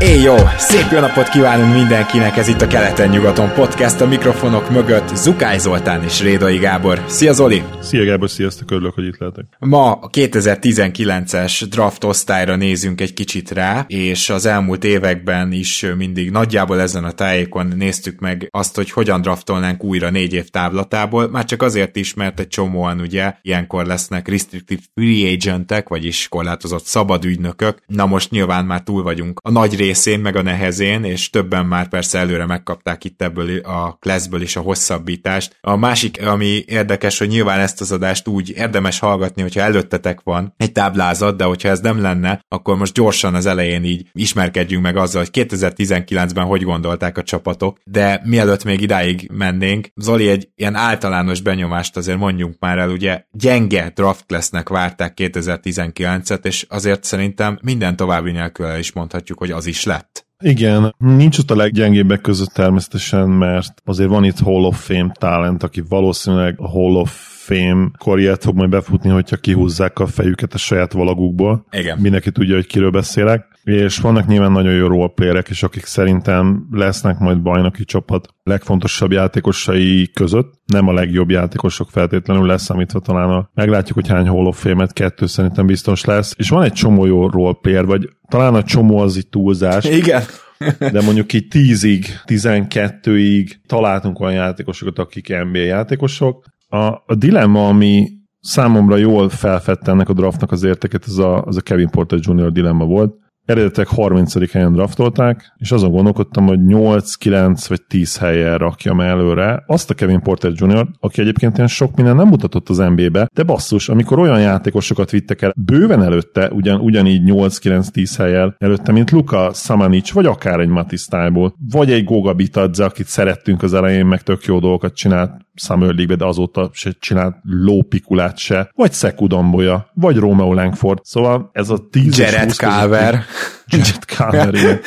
Éj jó! Szép jó napot kívánunk mindenkinek, ez itt a Keleten-nyugaton podcast, a mikrofonok mögött Zukály Zoltán és Rédai Gábor. Szia Zoli! Szia Gábor, sziasztok, örülök, hogy itt lehetek. Ma a 2019-es draft osztályra nézünk egy kicsit rá, és az elmúlt években is mindig nagyjából ezen a tájékon néztük meg azt, hogy hogyan draftolnánk újra négy év távlatából, már csak azért is, mert egy csomóan ugye ilyenkor lesznek restricted free agentek, vagyis korlátozott szabad ügynökök. Na most nyilván már túl vagyunk a nagy részén, meg a nehezén, és többen már persze előre megkapták itt ebből a classből is a hosszabbítást. A másik, ami érdekes, hogy nyilván ezt az adást úgy érdemes hallgatni, hogyha előttetek van egy táblázat, de hogyha ez nem lenne, akkor most gyorsan az elején így ismerkedjünk meg azzal, hogy 2019-ben hogy gondolták a csapatok, de mielőtt még idáig mennénk, Zoli egy ilyen általános benyomást azért mondjunk már el, ugye gyenge draft classnek várták 2019-et, és azért szerintem minden további nélkül is mondhatjuk, hogy az is is lett. Igen, nincs ott a leggyengébbek között természetesen, mert azért van itt Hall of Fame talent, aki valószínűleg a Hall of Fame karriert fog majd befutni, hogyha kihúzzák a fejüket a saját valagukból. Igen. Mindenki tudja, hogy kiről beszélek. És vannak nyilván nagyon jó roleplayerek is, akik szerintem lesznek majd bajnoki csapat legfontosabb játékosai között. Nem a legjobb játékosok feltétlenül lesz, amit talán a, meglátjuk, hogy hány Hall of Fame-et, kettő szerintem biztos lesz. És van egy csomó jó roleplayer, vagy talán a csomó az itt túlzás. Igen. de mondjuk így 10-ig, 12-ig találtunk olyan játékosokat, akik NBA játékosok, a, a dilemma, ami számomra jól felfedte ennek a draftnak az értéket, az a, az a Kevin Porter Jr. dilemma volt. Eredetileg 30. helyen draftolták, és azon gondolkodtam, hogy 8, 9 vagy 10 helyen rakjam előre azt a Kevin Porter Jr., aki egyébként ilyen sok minden nem mutatott az NBA-be, de basszus, amikor olyan játékosokat vittek el bőven előtte, ugyan, ugyanígy 8-9-10 helyen előtte, mint Luka Samanic, vagy akár egy Matis vagy egy Goga Bitadze, akit szerettünk az elején, meg tök jó dolgokat csinált Summer League-be, de azóta se csinált lópikulát se, vagy Szekudomboja, vagy Romeo Langford. Szóval ez a 10 Jared Carver. Jared Carver, igen.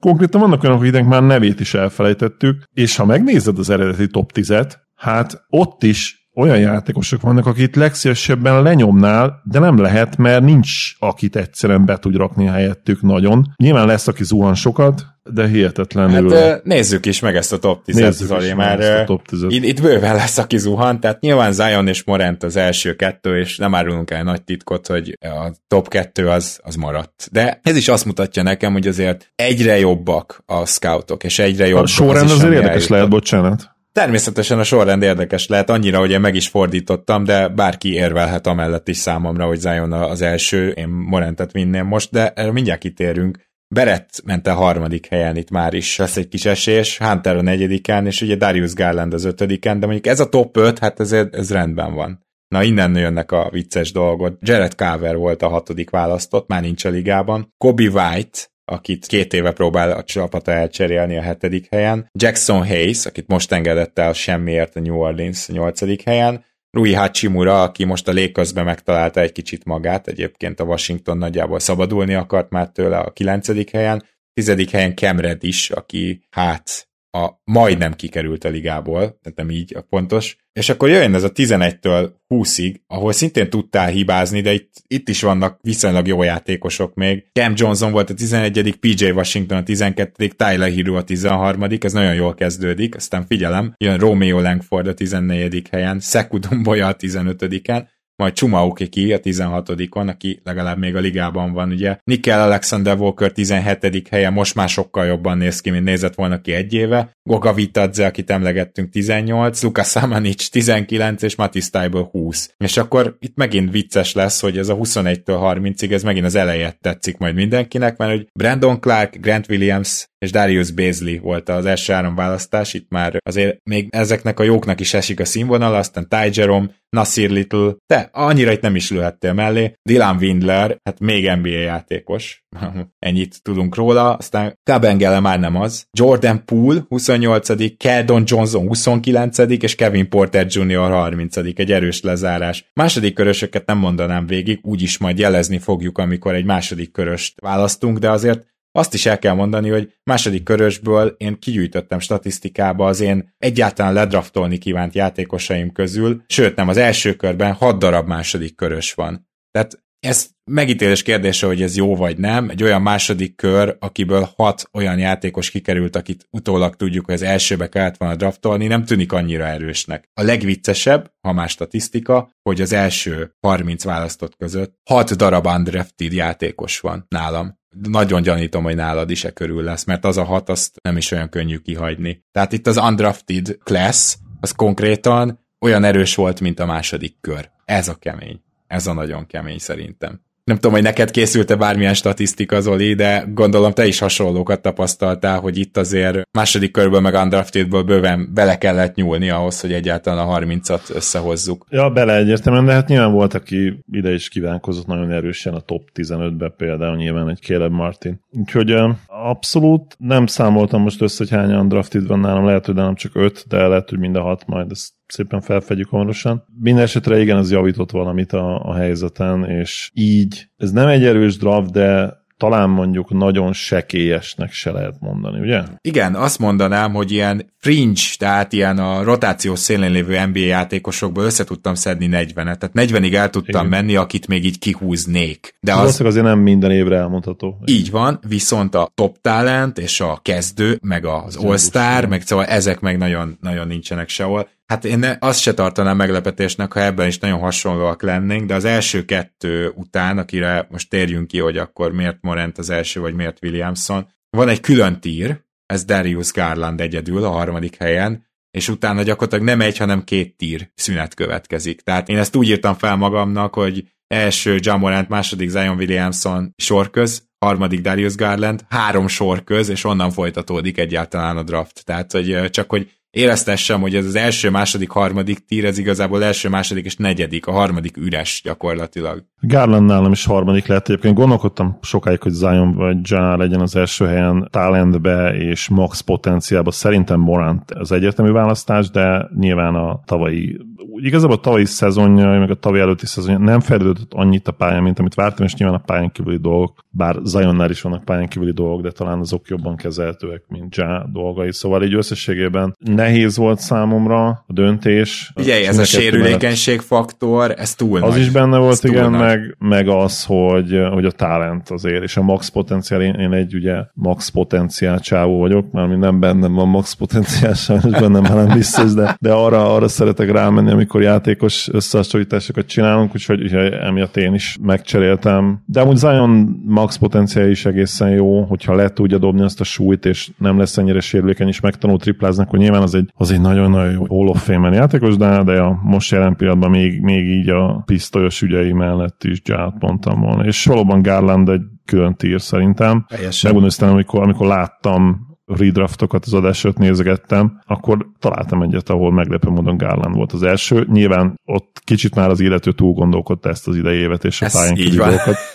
Konkrétan vannak olyanok, hogy már nevét is elfelejtettük, és ha megnézed az eredeti top 10-et, hát ott is olyan játékosok vannak, akit legszívesebben lenyomnál, de nem lehet, mert nincs, akit egyszerűen be tud rakni helyettük nagyon. Nyilván lesz, aki zuhan sokat, de hihetetlenül. Hát nézzük is meg ezt a top 10-et, Zoli, már top 10 itt, itt bőven lesz, aki zuhan, tehát nyilván Zion és Morant az első kettő, és nem árulunk el nagy titkot, hogy a top kettő az, az maradt. De ez is azt mutatja nekem, hogy azért egyre jobbak a scoutok, és egyre jobbak. A sorrend az azért érdekes lehet, bocsánat. Természetesen a sorrend érdekes lehet, annyira, hogy én meg is fordítottam, de bárki érvelhet amellett is számomra, hogy Zion az első, én Morentet vinném most, de erre mindjárt kitérünk. Berett ment a harmadik helyen, itt már is lesz egy kis esés, Hunter a negyediken, és ugye Darius Garland az ötödiken, de mondjuk ez a top 5, hát ez, ez rendben van. Na innen jönnek a vicces dolgok. Jared Carver volt a hatodik választott, már nincs a ligában. Kobe White, akit két éve próbál a csapata elcserélni a hetedik helyen, Jackson Hayes, akit most engedett el semmiért a New Orleans a nyolcadik helyen, Rui Hachimura, aki most a légközben megtalálta egy kicsit magát, egyébként a Washington nagyjából szabadulni akart már tőle a kilencedik helyen, tizedik helyen Kemred is, aki hát a majdnem kikerült a ligából, tehát nem így a pontos, és akkor jöjjön ez a 11-től 20-ig, ahol szintén tudtál hibázni, de itt, itt is vannak viszonylag jó játékosok még. Cam Johnson volt a 11 PJ Washington a 12 Tyler Hero a 13 ez nagyon jól kezdődik, aztán figyelem, jön Romeo Langford a 14 helyen, Seku Domboya a 15-en, majd Chumauki a 16-on, aki legalább még a ligában van, ugye. Nickel Alexander Walker 17. helye, most már sokkal jobban néz ki, mint nézett volna ki egy éve. Goga Vitadze, akit emlegettünk 18, Luka Samanic 19, és Matis Tybel 20. És akkor itt megint vicces lesz, hogy ez a 21-től 30-ig, ez megint az elejét tetszik majd mindenkinek, mert hogy Brandon Clark, Grant Williams, és Darius Baisley volt az első három választás, itt már azért még ezeknek a jóknak is esik a színvonal, aztán Ty Jerome, Nasir Little, de annyira itt nem is lőhettél mellé, Dylan Windler, hát még NBA játékos, ennyit tudunk róla, aztán Kabengele már nem az, Jordan Poole 28 Keldon Johnson 29 és Kevin Porter Jr. 30 egy erős lezárás. Második körösöket nem mondanám végig, úgyis majd jelezni fogjuk, amikor egy második köröst választunk, de azért azt is el kell mondani, hogy második körösből én kigyűjtöttem statisztikába az én egyáltalán ledraftolni kívánt játékosaim közül, sőt nem, az első körben hat darab második körös van. Tehát ez megítélés kérdése, hogy ez jó vagy nem. Egy olyan második kör, akiből hat olyan játékos kikerült, akit utólag tudjuk, hogy az elsőbe kellett volna draftolni, nem tűnik annyira erősnek. A legviccesebb, ha más statisztika, hogy az első 30 választott között 6 darab undrafted játékos van nálam nagyon gyanítom, hogy nálad is e körül lesz, mert az a hat, azt nem is olyan könnyű kihagyni. Tehát itt az undrafted class, az konkrétan olyan erős volt, mint a második kör. Ez a kemény. Ez a nagyon kemény szerintem. Nem tudom, hogy neked készült-e bármilyen statisztika, Zoli, de gondolom te is hasonlókat tapasztaltál, hogy itt azért második körből meg undraftedből bőven bele kellett nyúlni ahhoz, hogy egyáltalán a 30-at összehozzuk. Ja, bele de hát nyilván volt, aki ide is kívánkozott nagyon erősen a top 15-be például nyilván egy Caleb Martin. Úgyhogy abszolút nem számoltam most össze, hogy hány undrafted van nálam, lehet, hogy nem csak 5, de lehet, hogy mind a 6 majd ezt szépen felfedjük hamarosan. Minden esetre igen, ez javított valamit a, a helyzeten, és így, ez nem egy erős draft, de talán mondjuk nagyon sekélyesnek se lehet mondani, ugye? Igen, azt mondanám, hogy ilyen fringe, tehát ilyen a rotációs szélén lévő NBA játékosokból össze tudtam szedni 40-et, tehát 40-ig el tudtam Igen. menni, akit még így kihúznék. De az, az azért nem minden évre elmondható. Így van, viszont a top talent és a kezdő, meg az all-star, meg szóval ezek meg nagyon, nagyon nincsenek sehol. Hát én azt se tartanám meglepetésnek, ha ebben is nagyon hasonlóak lennénk, de az első kettő után, akire most térjünk ki, hogy akkor miért Morant az első, vagy miért Williamson, van egy külön tír, ez Darius Garland egyedül a harmadik helyen, és utána gyakorlatilag nem egy, hanem két tír szünet következik. Tehát én ezt úgy írtam fel magamnak, hogy első Jamorant, második Zion Williamson sorköz, harmadik Darius Garland, három sorköz, és onnan folytatódik egyáltalán a draft. Tehát, hogy csak hogy éreztessem, hogy ez az első, második, harmadik tír, ez igazából első, második és negyedik, a harmadik üres gyakorlatilag. Garland nálam is harmadik lett. Egyébként gondolkodtam sokáig, hogy Zion vagy John legyen az első helyen talentbe és max potenciálba. Szerintem Morant az egyértelmű választás, de nyilván a tavalyi igazából a tavalyi szezonja, meg a tavalyi előtti szezonja nem fejlődött annyit a pályán, mint amit vártam, és nyilván a pályán kívüli dolgok, bár Zionnál is vannak pályán kívüli dolgok, de talán azok jobban kezelhetőek, mint Ja dolgai. Szóval így összességében nehéz volt számomra a döntés. Ugye, ez a sérülékenység faktor, ez túl Az nagy. is benne volt, ez igen, meg, meg az, hogy, hogy a talent azért, és a max potenciál, én, én egy ugye max potenciál csávó vagyok, mert nem bennem van max potenciál, sajnos bennem már nem biztos, de, de arra, arra szeretek rámenni, amikor játékos összehasonlításokat csinálunk, úgyhogy, emiatt én is megcseréltem. De amúgy Zion max potenciál is egészen jó, hogyha le tudja dobni azt a súlyt, és nem lesz ennyire sérülékeny, és megtanul tripláznak, hogy nyilván az egy, az egy nagyon-nagyon jó Hall of Fame játékos, de, de a most jelen pillanatban még, még így a pisztolyos ügyei mellett is Ját mondtam volna. És valóban Garland egy külön tír szerintem. Megmondom, amikor, amikor láttam redraftokat az adás előtt nézegettem, akkor találtam egyet, ahol meglepő módon Garland volt az első. Nyilván ott kicsit már az illető túl gondolkodta ezt az idejévet és a pályán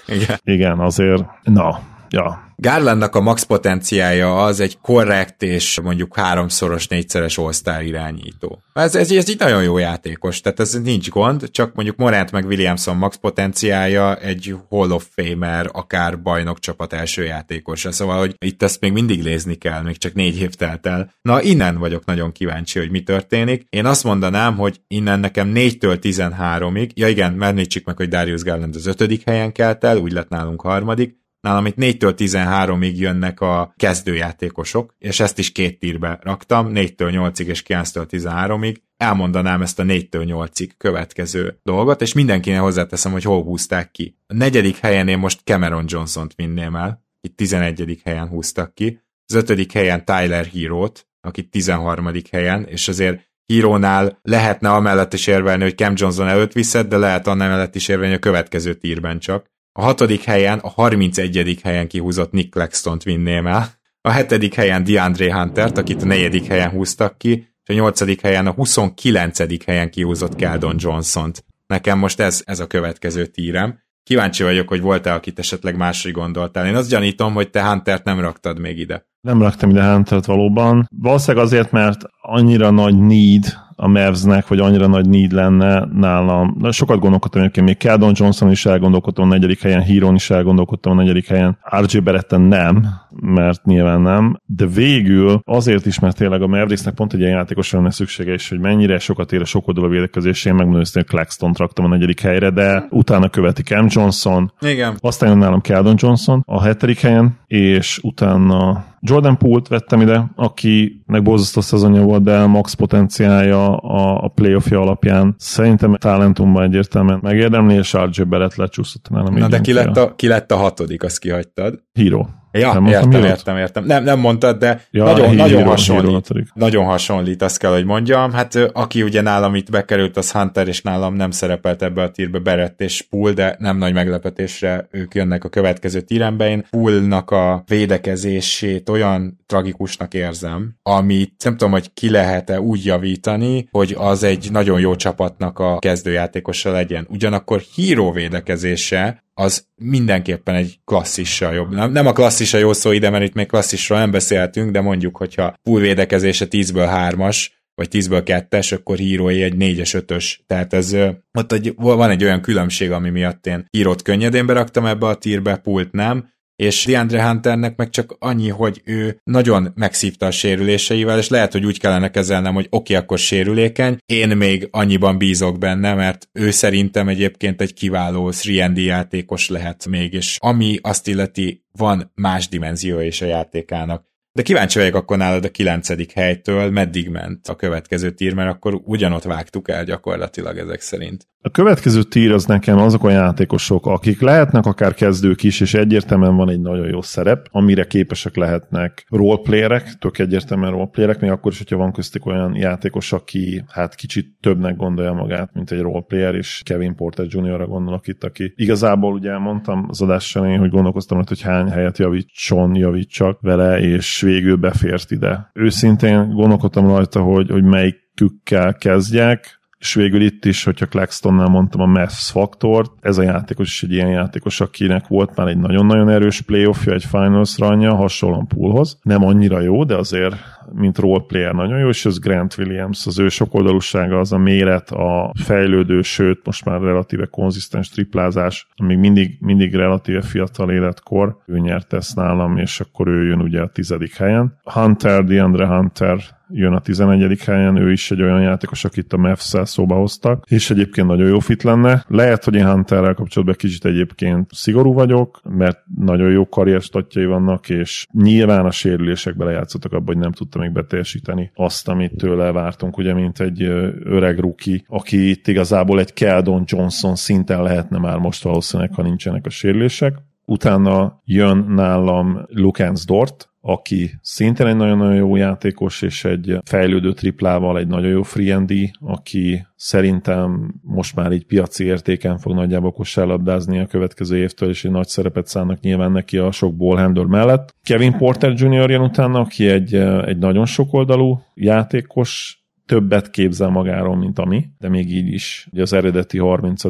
Igen. Igen, azért, na, ja, Garlandnak a max potenciája az egy korrekt és mondjuk háromszoros, négyszeres all irányító. Ez, ez, ez egy nagyon jó játékos, tehát ez nincs gond, csak mondjuk Morant meg Williamson max potenciája egy Hall of Famer, akár bajnok csapat első játékosa, szóval hogy itt ezt még mindig lézni kell, még csak négy év telt el. Na innen vagyok nagyon kíváncsi, hogy mi történik. Én azt mondanám, hogy innen nekem 4-től 13-ig, ja igen, mert meg, hogy Darius Garland az ötödik helyen kelt el, úgy lett nálunk harmadik, nálam itt 4-től 13-ig jönnek a kezdőjátékosok, és ezt is két tírbe raktam, 4-től 8-ig és 9-től 13-ig. Elmondanám ezt a 4-től 8-ig következő dolgot, és mindenkinek hozzáteszem, hogy hol húzták ki. A negyedik helyen én most Cameron Johnson-t vinném el, itt 11. helyen húztak ki, az ötödik helyen Tyler Hero-t, akit 13. helyen, és azért Hírónál lehetne amellett is érvelni, hogy Cam Johnson előtt viszed, de lehet annál mellett is érvelni a következő tírben csak. A hatodik helyen, a 31. helyen kihúzott Nick Claxton-t vinném el, a hetedik helyen DeAndre Huntert, akit a negyedik helyen húztak ki, és a nyolcadik helyen a 29. helyen kihúzott Keldon Johnson-t. Nekem most ez, ez a következő tírem. Kíváncsi vagyok, hogy volt-e, akit esetleg máshogy gondoltál. Én azt gyanítom, hogy te Huntert nem raktad még ide. Nem raktam ide Huntert valóban. Valószínűleg azért, mert annyira nagy need a Mavsnek, vagy annyira nagy need lenne nálam. De sokat gondolkodtam egyébként, még Keldon Johnson is elgondolkodtam a negyedik helyen, Híron is elgondolkodtam a negyedik helyen, RJ Beretten nem, mert nyilván nem, de végül azért is, mert tényleg a Mavericksnek pont egy ilyen játékosra lenne szüksége, és hogy mennyire sokat ér a sok oldalú védekezés, én megmondom, hogy claxton raktam a negyedik helyre, de utána követi Cam Johnson, Igen. aztán jön nálam Keldon Johnson a hetedik helyen, és utána Jordan Poole-t vettem ide, akinek borzasztó szezonja volt, de max potenciálja a, a playoffja alapján szerintem talentumban egyértelműen megérdemli, és RJ Barrett lecsúszott nálam. Na de ki lett, a, ki lett a hatodik, azt kihagytad. Hero. Ja, nem értem, értem, értem, értem. Nem, nem mondtad, de ja, nagyon, hír, nagyon, hasonlít, hír nagyon hasonlít, azt kell, hogy mondjam. Hát aki ugye nálam itt bekerült, az Hunter, és nálam nem szerepelt ebbe a tírbe Berett és Pool, de nem nagy meglepetésre ők jönnek a következő tírembe. Én Poolnak a védekezését olyan tragikusnak érzem, amit nem tudom, hogy ki lehet-e úgy javítani, hogy az egy nagyon jó csapatnak a kezdőjátékosa legyen. Ugyanakkor híró védekezése az mindenképpen egy klasszissal jobb. Nem, nem a klasszisa jó szó ide, mert itt még klasszisról nem beszélhetünk, de mondjuk, hogyha full védekezése 10-ből 3-as, vagy 10-ből 2-es, akkor hírói egy 4-es, 5-ös. Tehát ez ott egy, van egy olyan különbség, ami miatt én hírót könnyedén beraktam ebbe a tírbe, pult nem, és DeAndre Hunternek meg csak annyi, hogy ő nagyon megszívta a sérüléseivel, és lehet, hogy úgy kellene kezelnem, hogy oké, akkor sérülékeny, én még annyiban bízok benne, mert ő szerintem egyébként egy kiváló 3 játékos lehet még, és ami azt illeti, van más dimenzió is a játékának. De kíváncsi vagyok akkor nálad a kilencedik helytől, meddig ment a következő tír, mert akkor ugyanott vágtuk el gyakorlatilag ezek szerint. A következő tír az nekem azok a játékosok, akik lehetnek akár kezdők is, és egyértelműen van egy nagyon jó szerep, amire képesek lehetnek roleplayerek, tök egyértelműen roleplayerek, még akkor is, hogyha van köztük olyan játékos, aki hát kicsit többnek gondolja magát, mint egy roleplayer, és Kevin Porter Jr.-ra gondolok itt, aki igazából ugye mondtam az adás elején, hogy gondolkoztam, hogy hány helyet javítson, javítsak vele, és végül befért ide. Őszintén gondolkodtam rajta, hogy, hogy melyikükkel kezdjek, és végül itt is, hogyha Claxtonnál mondtam a Mavs faktort, ez a játékos is egy ilyen játékos, akinek volt már egy nagyon-nagyon erős playoffja, egy finals ranja, hasonlóan poolhoz. Nem annyira jó, de azért mint roleplayer nagyon jó, és ez Grant Williams, az ő sokoldalúsága, az a méret, a fejlődő, sőt, most már relatíve konzisztens triplázás, még mindig, mindig relatíve fiatal életkor, ő nyert ezt nálam, és akkor ő jön ugye a tizedik helyen. Hunter, DeAndre Hunter jön a 11. helyen, ő is egy olyan játékos, akit a mavs szóba hoztak, és egyébként nagyon jó fit lenne. Lehet, hogy én Hunterrel kapcsolatban kicsit egyébként szigorú vagyok, mert nagyon jó karrierstatjai vannak, és nyilván a sérülések belejátszottak abban, hogy nem tudta még beteljesíteni azt, amit tőle vártunk, ugye, mint egy öreg ruki, aki itt igazából egy Keldon Johnson szinten lehetne már most valószínűleg, ha nincsenek a sérülések. Utána jön nálam Lukens Dort, aki szintén egy nagyon-nagyon jó játékos, és egy fejlődő triplával egy nagyon jó free aki szerintem most már így piaci értéken fog nagyjából kosárlabdázni a következő évtől, és egy nagy szerepet szánnak nyilván neki a sok ballhandler mellett. Kevin Porter Jr. jön utána, aki egy, egy nagyon sokoldalú játékos, többet képzel magáról, mint ami, de még így is. Ugye az eredeti 30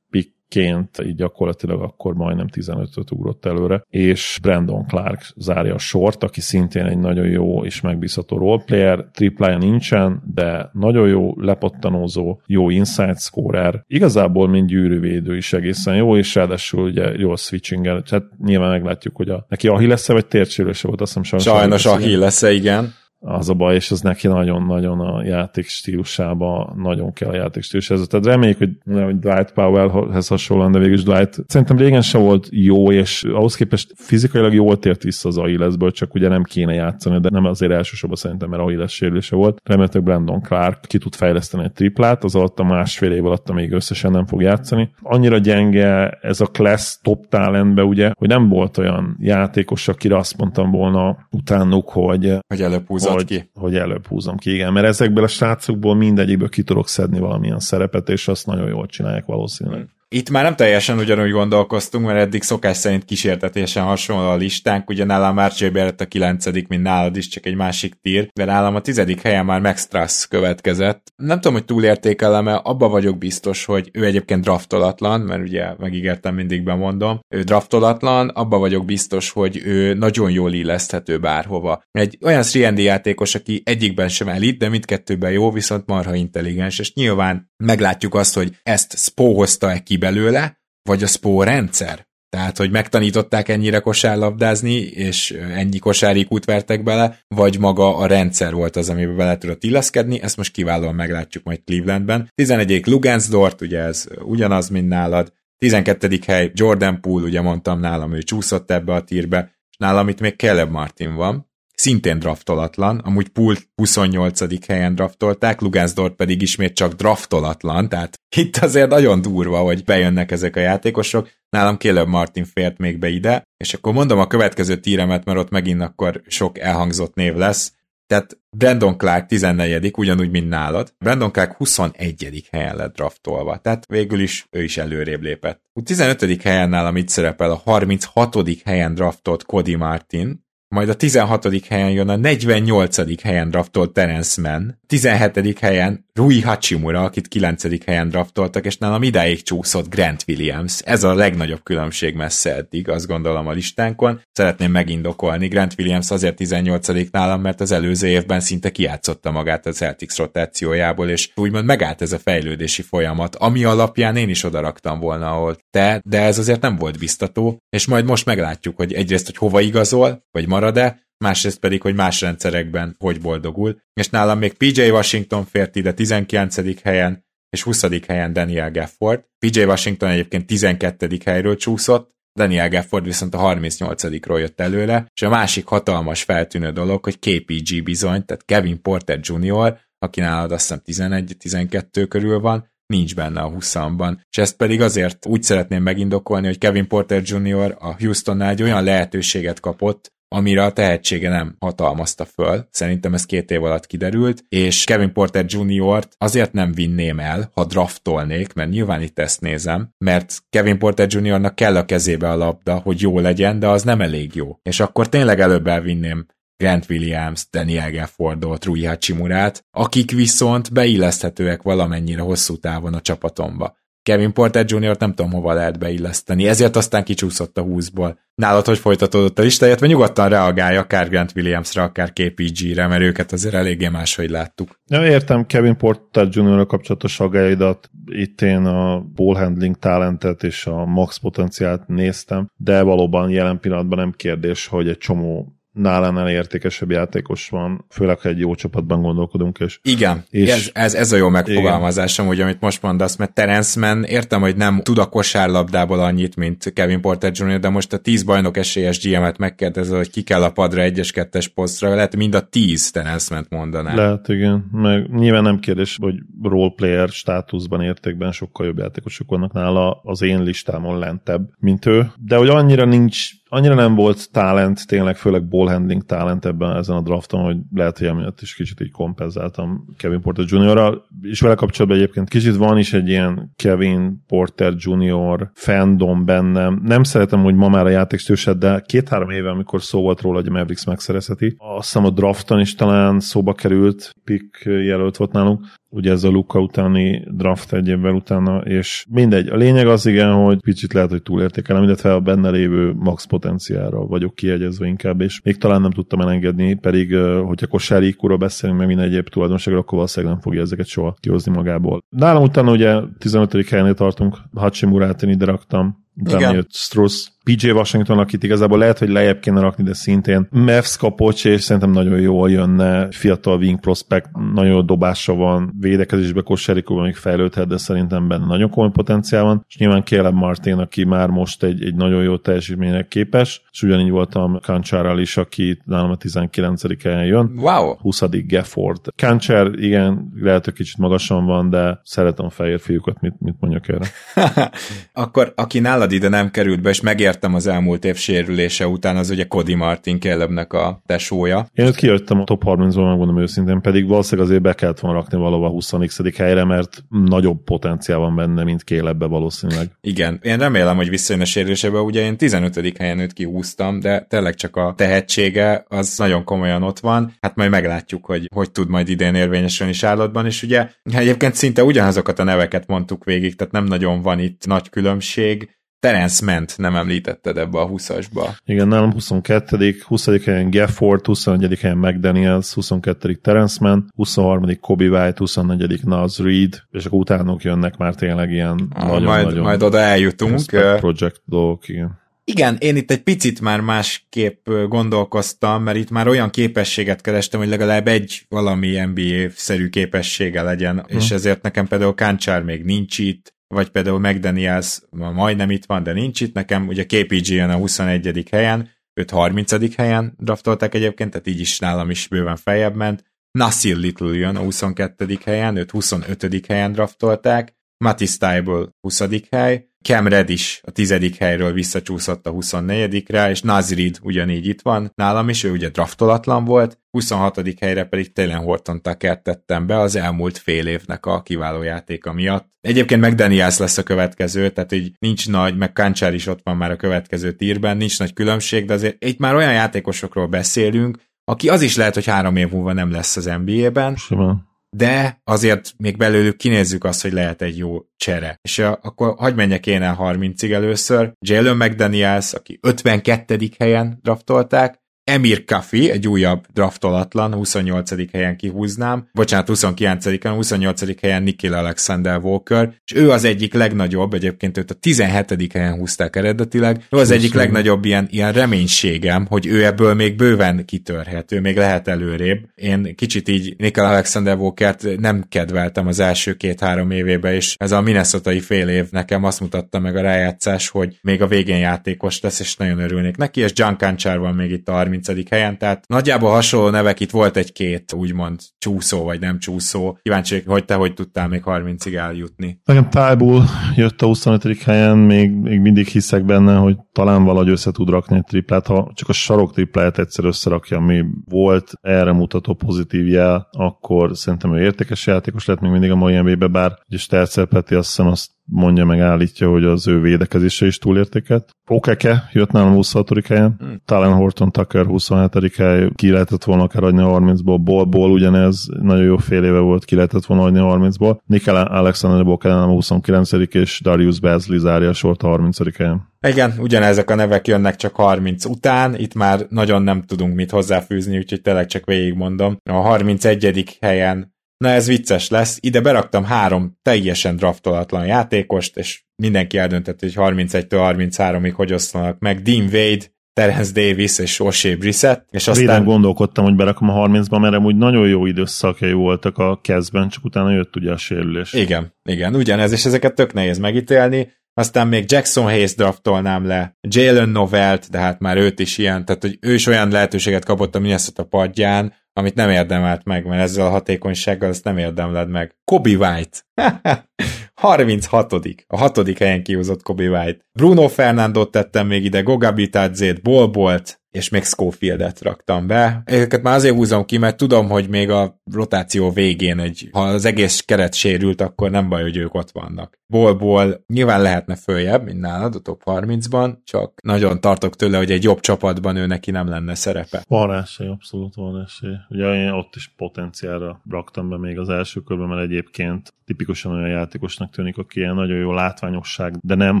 ként így gyakorlatilag akkor majdnem 15-öt ugrott előre, és Brandon Clark zárja a sort, aki szintén egy nagyon jó és megbízható roleplayer, triplája nincsen, de nagyon jó lepattanózó, jó inside scorer, igazából mint gyűrűvédő is egészen jó, és ráadásul ugye jó switching tehát nyilván meglátjuk, hogy a, neki ahi lesz vagy tércsérülése volt, azt hiszem sajnos. Sajnos ahi lesz igen az a baj, és az neki nagyon-nagyon a játék stílusába nagyon kell a játék stílusába. Tehát reméljük, hogy, hogy Dwight Powellhez hasonlóan, de végül is Dwight szerintem régen se volt jó, és ahhoz képest fizikailag jól tért vissza az Ailesből, csak ugye nem kéne játszani, de nem azért elsősorban szerintem, mert Ailes sérülése volt. Remélhetőleg Brandon Clark ki tud fejleszteni egy triplát, az alatt a másfél év alatt még összesen nem fog játszani. Annyira gyenge ez a class top talentbe, ugye, hogy nem volt olyan játékos, akire azt mondtam volna utánuk, hogy, hogy előbb hogy, ki. hogy előbb húzom ki, igen, mert ezekből a srácokból mindegyikből ki tudok szedni valamilyen szerepet, és azt nagyon jól csinálják valószínűleg. Itt már nem teljesen ugyanúgy gondolkoztunk, mert eddig szokás szerint kísértetésen hasonló a listánk, ugye nálam már Barrett a kilencedik, mint nálad is, csak egy másik tír, de nálam a tizedik helyen már Max Truss következett. Nem tudom, hogy túlértékelem -e, abba vagyok biztos, hogy ő egyébként draftolatlan, mert ugye megígértem mindig bemondom, ő draftolatlan, abba vagyok biztos, hogy ő nagyon jól illeszthető bárhova. Egy olyan 3 játékos, aki egyikben sem elit, de mindkettőben jó, viszont marha intelligens, és nyilván meglátjuk azt, hogy ezt Spo hozta-e ki belőle, vagy a Spo rendszer. Tehát, hogy megtanították ennyire kosárlabdázni, és ennyi kosárikút vertek bele, vagy maga a rendszer volt az, amiben bele tudott illeszkedni, ezt most kiválóan meglátjuk majd Clevelandben. 11. Lugansdort, ugye ez ugyanaz, mint nálad. 12. hely Jordan Poole, ugye mondtam nálam, ő csúszott ebbe a tírbe, és nálam itt még Caleb Martin van, szintén draftolatlan, amúgy Pult 28. helyen draftolták, Lugánsdort pedig ismét csak draftolatlan, tehát itt azért nagyon durva, hogy bejönnek ezek a játékosok. Nálam Caleb Martin fért még be ide, és akkor mondom a következő tíremet, mert ott megint akkor sok elhangzott név lesz. Tehát Brandon Clark 14 ugyanúgy, mint nálad. Brandon Clark 21. helyen lett draftolva, tehát végül is ő is előrébb lépett. 15. helyen nálam itt szerepel a 36. helyen draftolt Cody Martin, majd a 16. helyen jön a 48. helyen draftolt Terence Mann, 17. helyen Rui Hachimura, akit 9. helyen draftoltak, és nálam idáig csúszott Grant Williams. Ez a legnagyobb különbség messze eddig, azt gondolom a listánkon. Szeretném megindokolni, Grant Williams azért 18. nálam, mert az előző évben szinte kiátszotta magát a Celtics rotációjából, és úgymond megállt ez a fejlődési folyamat, ami alapján én is odaraktam volna, ahol te, de ez azért nem volt biztató, és majd most meglátjuk, hogy egyrészt, hogy hova igazol, vagy marad-e, másrészt pedig, hogy más rendszerekben hogy boldogul. És nálam még PJ Washington fért ide 19. helyen, és 20. helyen Daniel Gafford. PJ Washington egyébként 12. helyről csúszott, Daniel Gafford viszont a 38-ról jött előle, és a másik hatalmas feltűnő dolog, hogy KPG bizony, tehát Kevin Porter Jr., aki nálad azt hiszem 11-12 körül van, nincs benne a 20-ban. És ezt pedig azért úgy szeretném megindokolni, hogy Kevin Porter Jr. a Houstonnál egy olyan lehetőséget kapott, amire a tehetsége nem hatalmazta föl. Szerintem ez két év alatt kiderült, és Kevin Porter Jr.-t azért nem vinném el, ha draftolnék, mert nyilván itt ezt nézem, mert Kevin Porter Jr.-nak kell a kezébe a labda, hogy jó legyen, de az nem elég jó. És akkor tényleg előbb elvinném Grant Williams, Daniel Gaffordot, Rui Hachimurát, akik viszont beilleszthetőek valamennyire hosszú távon a csapatomba. Kevin Porter Jr. nem tudom hova lehet beilleszteni, ezért aztán kicsúszott a 20-ból. Nálad hogy folytatódott a lista, illetve nyugodtan reagálja akár Grant Williamsra, akár KPG-re, mert őket azért eléggé máshogy láttuk. Ja, értem Kevin Porter Jr. kapcsolatos agályaidat, itt én a ball handling talentet és a max potenciált néztem, de valóban jelen pillanatban nem kérdés, hogy egy csomó nálánál értékesebb játékos van, főleg, ha egy jó csapatban gondolkodunk. És, igen, és ez, ez, ez a jó megfogalmazásom, hogy amit most mondasz, mert Terence Mann értem, hogy nem tud a kosárlabdából annyit, mint Kevin Porter Jr., de most a 10 bajnok esélyes GM-et megkérdező, hogy ki kell a padra egyes-kettes posztra, lehet mind a 10 Terence Mann mondaná. Lehet, igen. Meg nyilván nem kérdés, hogy roleplayer státuszban, értékben sokkal jobb játékosok vannak nála az én listámon lentebb, mint ő, de hogy annyira nincs annyira nem volt talent, tényleg főleg ball handling talent ebben ezen a drafton, hogy lehet, hogy emiatt is kicsit így kompenzáltam Kevin Porter Jr.-ral, és vele kapcsolatban egyébként kicsit van is egy ilyen Kevin Porter Jr. fandom bennem. Nem szeretem, hogy ma már a játék de két-három éve, amikor szó volt róla, hogy a Mavericks megszerezheti, azt hiszem a drafton is talán szóba került, pick jelölt volt nálunk, ugye ez a Luka utáni draft egy évvel utána, és mindegy. A lényeg az igen, hogy kicsit lehet, hogy túlértékelem, illetve a benne lévő max potenciára vagyok kiegyezve inkább, és még talán nem tudtam elengedni, pedig hogyha kosári ikúról beszélünk, meg minden egyéb tulajdonságról, akkor valószínűleg nem fogja ezeket soha kihozni magából. Nálam utána ugye 15. helyenél tartunk, Hachimurát én ide raktam, utána jött Struss, PJ Washington, akit igazából lehet, hogy lejjebb kéne rakni, de szintén Mavs kapocs, és szerintem nagyon jól jönne, fiatal wing prospect, nagyon jó dobása van, védekezésbe kosárikóban még fejlődhet, de szerintem benne nagyon komoly potenciál van, és nyilván Caleb Martin, aki már most egy, egy nagyon jó teljesítménynek képes, és ugyanígy voltam Kancsárral is, aki nálam a 19. helyen jön. Wow! 20. Gafford. Kancsár, igen, lehet, hogy kicsit magasan van, de szeretem fehér fiúkat, mit, mit mondjak erre. Akkor aki nálad ide nem került be, és megért értem az elmúlt év sérülése után, az ugye Cody Martin Calebnek a tesója. Én ott kijöttem a top 30-ból, megmondom őszintén, pedig valószínűleg azért be kellett volna rakni valahol a 20 helyre, mert nagyobb potenciál van benne, mint Calebbe valószínűleg. Igen, én remélem, hogy visszajön a sérülésebe, ugye én 15. helyen őt kihúztam, de tényleg csak a tehetsége az nagyon komolyan ott van. Hát majd meglátjuk, hogy hogy tud majd idén érvényesülni Sárlottban, és ugye egyébként szinte ugyanazokat a neveket mondtuk végig, tehát nem nagyon van itt nagy különbség. Terence ment nem említetted ebbe a 20-asba. Igen, nálam 22 20 helyen Gafford, 21 helyen McDaniels, 22 Terence Mann, 23 Kobe White, 24 Naz Reed, és akkor utánok jönnek már tényleg ilyen ah, nagyon, majd, nagyon majd oda eljutunk. Project dolgok, igen. Igen, én itt egy picit már másképp gondolkoztam, mert itt már olyan képességet kerestem, hogy legalább egy valami NBA-szerű képessége legyen, hmm. és ezért nekem például Káncsár még nincs itt, vagy például McDaniels majdnem itt van, de nincs itt. Nekem ugye KPG jön a 21. helyen, őt 30. helyen draftolták egyébként, tehát így is nálam is bőven feljebb ment. Nasir Little jön a 22. helyen, őt 25. helyen draftolták, Matty Stiebel 20. hely, Cam Reddish a tizedik helyről visszacsúszott a 24-re, és Nazrid ugyanígy itt van nálam is, ő ugye draftolatlan volt, 26. helyre pedig Telen Horton Tucker tettem be az elmúlt fél évnek a kiváló játéka miatt. Egyébként meg Daniels lesz a következő, tehát így nincs nagy, meg Kancsár is ott van már a következő tírben, nincs nagy különbség, de azért itt már olyan játékosokról beszélünk, aki az is lehet, hogy három év múlva nem lesz az NBA-ben. Simán de azért még belőlük kinézzük azt, hogy lehet egy jó csere. És a, akkor hagyd menjek én el 30-ig először. Jalen McDaniels, aki 52. helyen draftolták, Emir Kafi, egy újabb draftolatlan, 28. helyen kihúznám, bocsánat, 29. helyen, 28. helyen Nikhil Alexander Walker, és ő az egyik legnagyobb, egyébként őt a 17. helyen húzták eredetileg, ő az egyik legnagyobb ilyen, ilyen reménységem, hogy ő ebből még bőven kitörhet, ő még lehet előrébb. Én kicsit így Nikhil Alexander Walkert nem kedveltem az első két-három évében, és ez a minnesota fél év nekem azt mutatta meg a rájátszás, hogy még a végén játékos lesz, és nagyon örülnék neki, és John Kanchar van még itt a 30. helyen, tehát nagyjából hasonló nevek, itt volt egy-két úgymond csúszó, vagy nem csúszó. Kíváncsi, hogy te hogy tudtál még 30-ig eljutni. Nekem Tájból jött a 25. helyen, még, még mindig hiszek benne, hogy talán valahogy össze tud rakni egy triplát, ha csak a sarok triplát egyszer összerakja, ami volt erre mutató pozitív jel, akkor szerintem ő értékes játékos lett még mindig a mai NBA-be, bár ugye Stercer Peti azt hiszem azt mondja meg, állítja, hogy az ő védekezése is túlértéket. Okeke jött nálam 26. helyen, hmm. Talen Horton Tucker 27. hely, ki lehetett volna akár adni a 30-ból, Bolból ugyanez, nagyon jó fél éve volt, ki lehetett volna adni a 30-ból. Nikel Alexander Bokel a 29. és Darius Bazley zárja a sort a 30. helyen. Igen, ugyanezek a nevek jönnek csak 30 után, itt már nagyon nem tudunk mit hozzáfűzni, úgyhogy tényleg csak végigmondom. A 31. helyen Na ez vicces lesz, ide beraktam három teljesen draftolatlan játékost, és mindenki eldöntött, hogy 31-től 33-ig hogy osztanak meg. Dean Wade, Terence Davis és Osé Brissett. És aztán... Véden gondolkodtam, hogy berakom a 30-ba, mert úgy nagyon jó időszakjai voltak a kezdben, csak utána jött ugye a sérülés. Igen, igen, ugyanez, és ezeket tök nehéz megítélni. Aztán még Jackson Hayes draftolnám le, Jalen Novelt, de hát már őt is ilyen, tehát hogy ő is olyan lehetőséget kapott a Minnesota padján, amit nem érdemelt meg, mert ezzel a hatékonysággal ezt nem érdemled meg. Kobe White. 36 A hatodik helyen kihozott Kobe White. Bruno Fernandot tettem még ide, Goga Bitadzét, Bolbolt, és még Schofieldet raktam be. Ezeket már azért húzom ki, mert tudom, hogy még a rotáció végén, egy, ha az egész keret sérült, akkor nem baj, hogy ők ott vannak. Bolból nyilván lehetne följebb, mint nálad a top 30-ban, csak nagyon tartok tőle, hogy egy jobb csapatban ő neki nem lenne szerepe. Van esély, abszolút van esély. Ugye én ott is potenciálra raktam be még az első körben, mert egyébként tipikusan olyan játékosnak tűnik, aki ilyen nagyon jó látványosság, de nem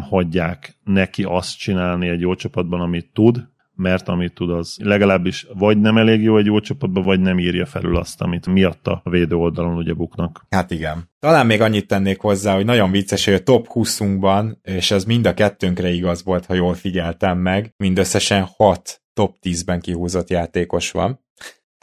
hagyják neki azt csinálni egy jó csapatban, amit tud, mert amit tud, az legalábbis vagy nem elég jó egy jó csapatban, vagy nem írja felül azt, amit miatta a védő oldalon ugye buknak. Hát igen. Talán még annyit tennék hozzá, hogy nagyon vicces, hogy a top 20-unkban, és ez mind a kettőnkre igaz volt, ha jól figyeltem meg, mindösszesen 6 top 10-ben kihúzott játékos van.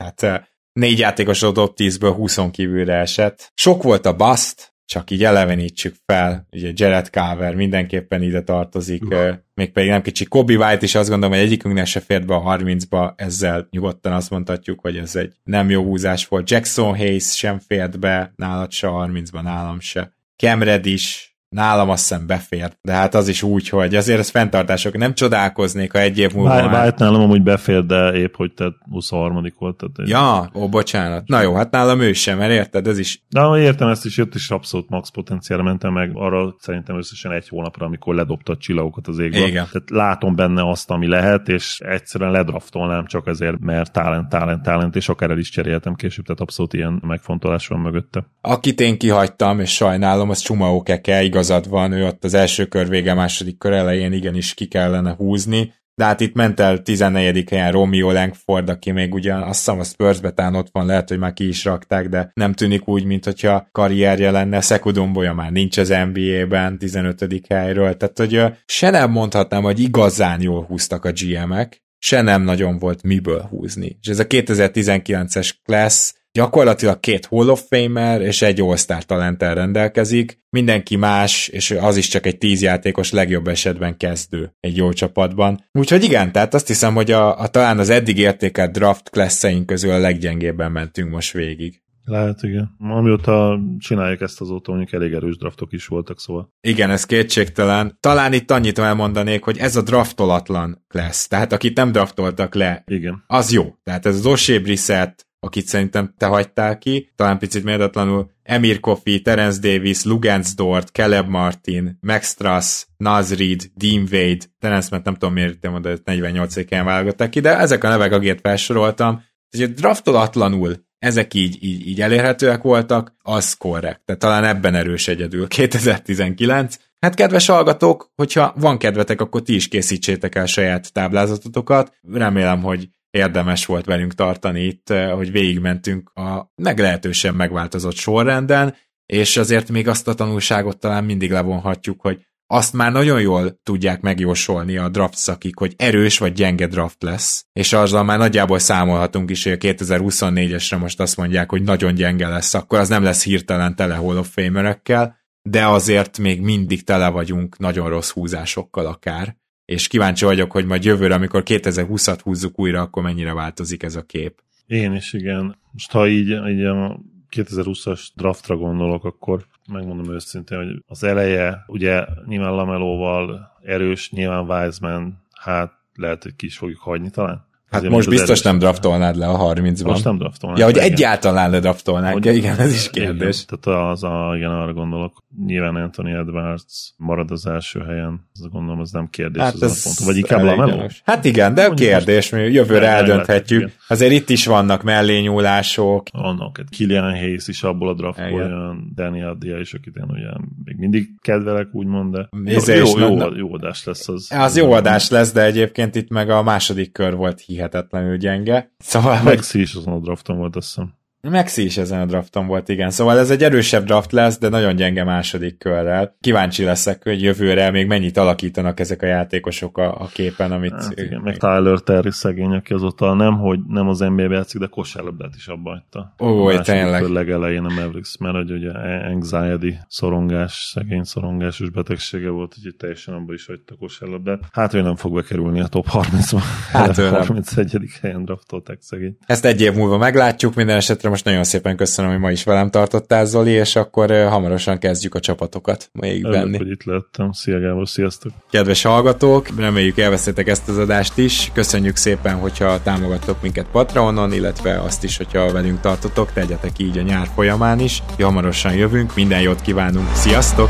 Tehát eh, négy játékos a top 10-ből 20 kívülre esett. Sok volt a bust, csak így elevenítsük fel, ugye Jared Carver mindenképpen ide tartozik, uh. mégpedig nem kicsi. Kobe White is azt gondolom, hogy egyikünknek se fért be a 30-ba, ezzel nyugodtan azt mondhatjuk, hogy ez egy nem jó húzás volt. Jackson Hayes sem fért be, nálad se a 30-ba, nálam se. Cam Reddish, nálam azt hiszem befért, de hát az is úgy, hogy azért ez fenntartások. Nem csodálkoznék, ha egy év múlva Bár, már... nálam amúgy befér, de épp, hogy te 23 volt. Tehát ja, ó, bocsánat. Na jó, hát nálam ő sem, mert érted, ez is... De értem ezt is, jött is abszolút max potenciálra mentem meg arra szerintem összesen egy hónapra, amikor ledobta a csillagokat az égbe. Igen. Tehát látom benne azt, ami lehet, és egyszerűen ledraftolnám csak azért, mert talent, talent, talent, és akár el is cseréltem később, tehát abszolút ilyen megfontolás van mögötte. Akit én kihagytam, és sajnálom, az Csumao Keke, igazad van, ő ott az első kör vége, második kör elején igenis ki kellene húzni, de hát itt ment el 14. helyen Romeo Langford, aki még ugyan azt hiszem a Spursbe tán ott van, lehet, hogy már ki is rakták, de nem tűnik úgy, mint hogyha karrierje lenne. Szekudombolya már nincs az NBA-ben 15. helyről, tehát hogy se nem mondhatnám, hogy igazán jól húztak a GM-ek, se nem nagyon volt miből húzni. És ez a 2019-es class gyakorlatilag két Hall of Famer és egy All-Star talenttel rendelkezik, mindenki más, és az is csak egy tíz játékos legjobb esetben kezdő egy jó csapatban. Úgyhogy igen, tehát azt hiszem, hogy a, a talán az eddig értékelt draft klasszeink közül a leggyengébben mentünk most végig. Lehet, igen. Amióta csinálják ezt azóta, mondjuk elég erős draftok is voltak, szóval. Igen, ez kétségtelen. Talán itt annyit elmondanék, hogy ez a draftolatlan lesz. Tehát akit nem draftoltak le, igen. az jó. Tehát ez az Osé Brissett, akit szerintem te hagytál ki, talán picit méltatlanul, Emir Kofi, Terence Davis, Lugans Dort, Caleb Martin, Max Truss, Naz Reed, Dean Wade, Terence, mert nem tudom miért mondod, 48 helyen válogatták ki, de ezek a nevek, akiket felsoroltam, hogy draftolatlanul ezek így, így, így elérhetőek voltak, az korrekt. Tehát talán ebben erős egyedül 2019. Hát kedves hallgatók, hogyha van kedvetek, akkor ti is készítsétek el saját táblázatotokat. Remélem, hogy érdemes volt velünk tartani itt, eh, hogy végigmentünk a meglehetősen megváltozott sorrenden, és azért még azt a tanulságot talán mindig levonhatjuk, hogy azt már nagyon jól tudják megjósolni a draft szakik, hogy erős vagy gyenge draft lesz, és azzal már nagyjából számolhatunk is, hogy a 2024-esre most azt mondják, hogy nagyon gyenge lesz, akkor az nem lesz hirtelen tele Hall of Famerekkel, de azért még mindig tele vagyunk nagyon rossz húzásokkal akár, és kíváncsi vagyok, hogy majd jövőre, amikor 2020-at húzzuk újra, akkor mennyire változik ez a kép. Én is, igen. Most ha így, így a 2020-as draftra gondolok, akkor megmondom őszintén, hogy az eleje ugye nyilván Lamelóval erős, nyilván Wiseman, hát lehet, hogy ki is fogjuk hagyni talán. Hát most biztos nem draftolnád le a 30-ban. Most nem draftolnád. Ja, hogy igen. egyáltalán ledraftolnák. Hogy, igen, ez is kérdés. Igen, tehát az a, igen, arra gondolok. Nyilván Anthony Edwards marad az első helyen. Ez gondolom, az nem kérdés. Hát ez pont. Vagy inkább Lamelo? Hát igen, de Mondjuk kérdés, mi jövőre eldönthetjük. Lehet, Azért itt is vannak mellényúlások. Vannak. Kilian Hayes is abból a draftból olyan Danny Adia is, akit én ugye még mindig kedvelek, úgymond, de jó, jó, jó, jó adás lesz az. Az jó adás lesz, de egyébként itt meg a második kör volt hihetetlen hihetetlenül gyenge. Szóval, Maxi is azon a drafton volt, azt hiszem. Maxi is ezen a drafton volt, igen. Szóval ez egy erősebb draft lesz, de nagyon gyenge második körrel. Kíváncsi leszek, hogy jövőre még mennyit alakítanak ezek a játékosok a, a képen, amit... Hát igen, meg Tyler Terry szegény, aki azóta nem, hogy nem az NBA-be játszik, de kosárlabdát is abba hagyta. Ó, tényleg. legelején a Mavericks, mert hogy ugye anxiety, szorongás, szegény szorongásos betegsége volt, úgyhogy teljesen abba is hagyta kosárlabdát. Hát ő nem fog bekerülni a top 30-ba. Hát ő 31. helyen draftolták szegény. Ezt egy év múlva meglátjuk, minden esetre most nagyon szépen köszönöm, hogy ma is velem tartottál, Zoli, és akkor hamarosan kezdjük a csapatokat még venni. hogy itt lettem. Szia Gábor, sziasztok! Kedves hallgatók, reméljük elvesztétek ezt az adást is. Köszönjük szépen, hogyha támogattok minket Patreonon, illetve azt is, hogyha velünk tartotok, tegyetek így a nyár folyamán is. Hamarosan jövünk, minden jót kívánunk, sziasztok!